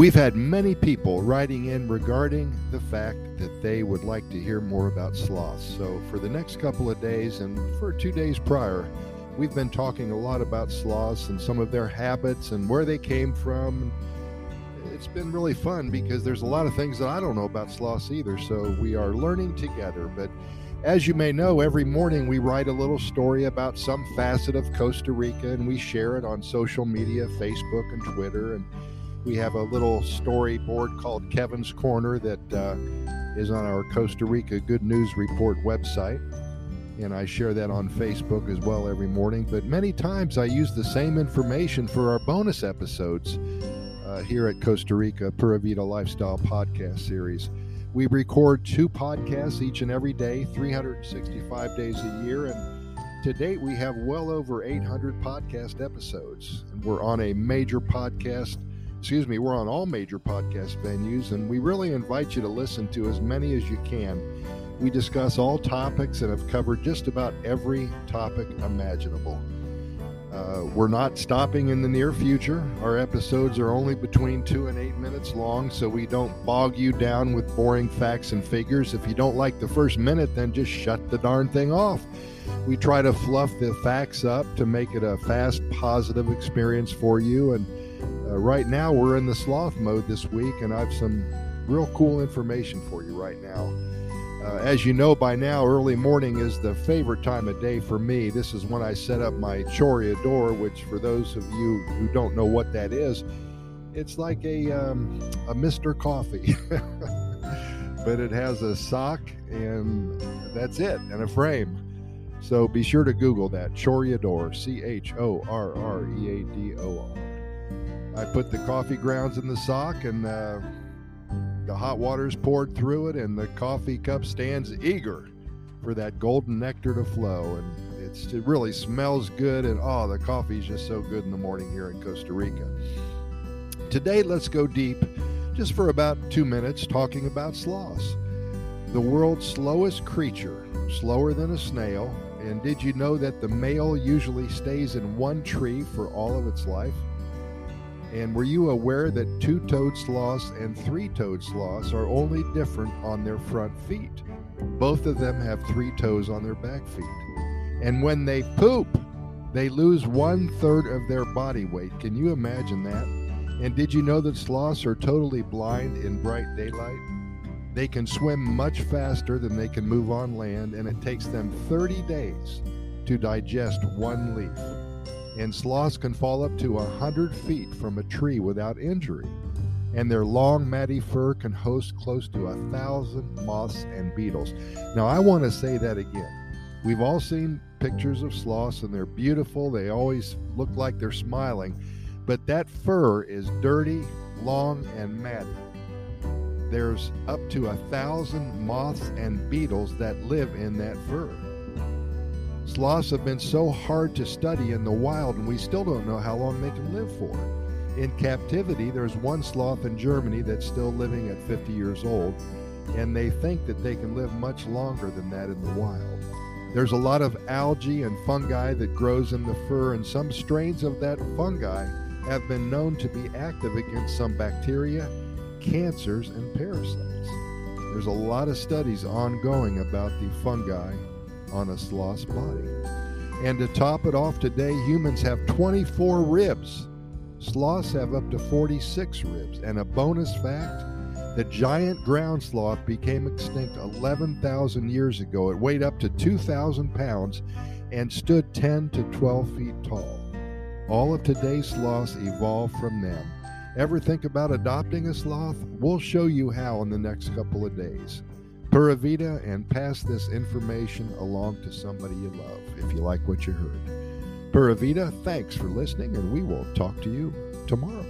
We've had many people writing in regarding the fact that they would like to hear more about sloths. So, for the next couple of days and for two days prior, we've been talking a lot about sloths and some of their habits and where they came from. It's been really fun because there's a lot of things that I don't know about sloths either. So, we are learning together. But as you may know, every morning we write a little story about some facet of Costa Rica and we share it on social media, Facebook and Twitter. And we have a little storyboard called Kevin's Corner that uh, is on our Costa Rica Good News Report website. And I share that on Facebook as well every morning. But many times I use the same information for our bonus episodes uh, here at Costa Rica Pura Vida Lifestyle Podcast Series. We record two podcasts each and every day, 365 days a year. And to date, we have well over 800 podcast episodes. And we're on a major podcast, excuse me, we're on all major podcast venues. And we really invite you to listen to as many as you can. We discuss all topics and have covered just about every topic imaginable. Uh, we're not stopping in the near future. Our episodes are only between two and eight minutes long, so we don't bog you down with boring facts and figures. If you don't like the first minute, then just shut the darn thing off. We try to fluff the facts up to make it a fast, positive experience for you. And uh, right now, we're in the sloth mode this week, and I have some real cool information for you right now. Uh, as you know by now, early morning is the favorite time of day for me. This is when I set up my Chorreador, which, for those of you who don't know what that is, it's like a um, a Mister Coffee, but it has a sock and that's it, and a frame. So be sure to Google that Chorreador, C H O R R E A D O R. I put the coffee grounds in the sock and. Uh, the hot water is poured through it, and the coffee cup stands eager for that golden nectar to flow. And it really smells good, and oh, the coffee is just so good in the morning here in Costa Rica. Today, let's go deep just for about two minutes talking about sloths. The world's slowest creature, slower than a snail. And did you know that the male usually stays in one tree for all of its life? And were you aware that two toed sloths and three toed sloths are only different on their front feet? Both of them have three toes on their back feet. And when they poop, they lose one third of their body weight. Can you imagine that? And did you know that sloths are totally blind in bright daylight? They can swim much faster than they can move on land, and it takes them 30 days to digest one leaf and sloths can fall up to a 100 feet from a tree without injury. And their long, matty fur can host close to a thousand moths and beetles. Now, I want to say that again. We've all seen pictures of sloths and they're beautiful. They always look like they're smiling. But that fur is dirty, long, and matty. There's up to a thousand moths and beetles that live in that fur. Sloths have been so hard to study in the wild, and we still don't know how long they can live for. In captivity, there's one sloth in Germany that's still living at 50 years old, and they think that they can live much longer than that in the wild. There's a lot of algae and fungi that grows in the fur, and some strains of that fungi have been known to be active against some bacteria, cancers, and parasites. There's a lot of studies ongoing about the fungi on a sloth's body. And to top it off today, humans have 24 ribs. Sloths have up to 46 ribs. And a bonus fact the giant ground sloth became extinct 11,000 years ago. It weighed up to 2,000 pounds and stood 10 to 12 feet tall. All of today's sloths evolved from them. Ever think about adopting a sloth? We'll show you how in the next couple of days. Pura Vida and pass this information along to somebody you love if you like what you heard. Pura Vida, thanks for listening, and we will talk to you tomorrow.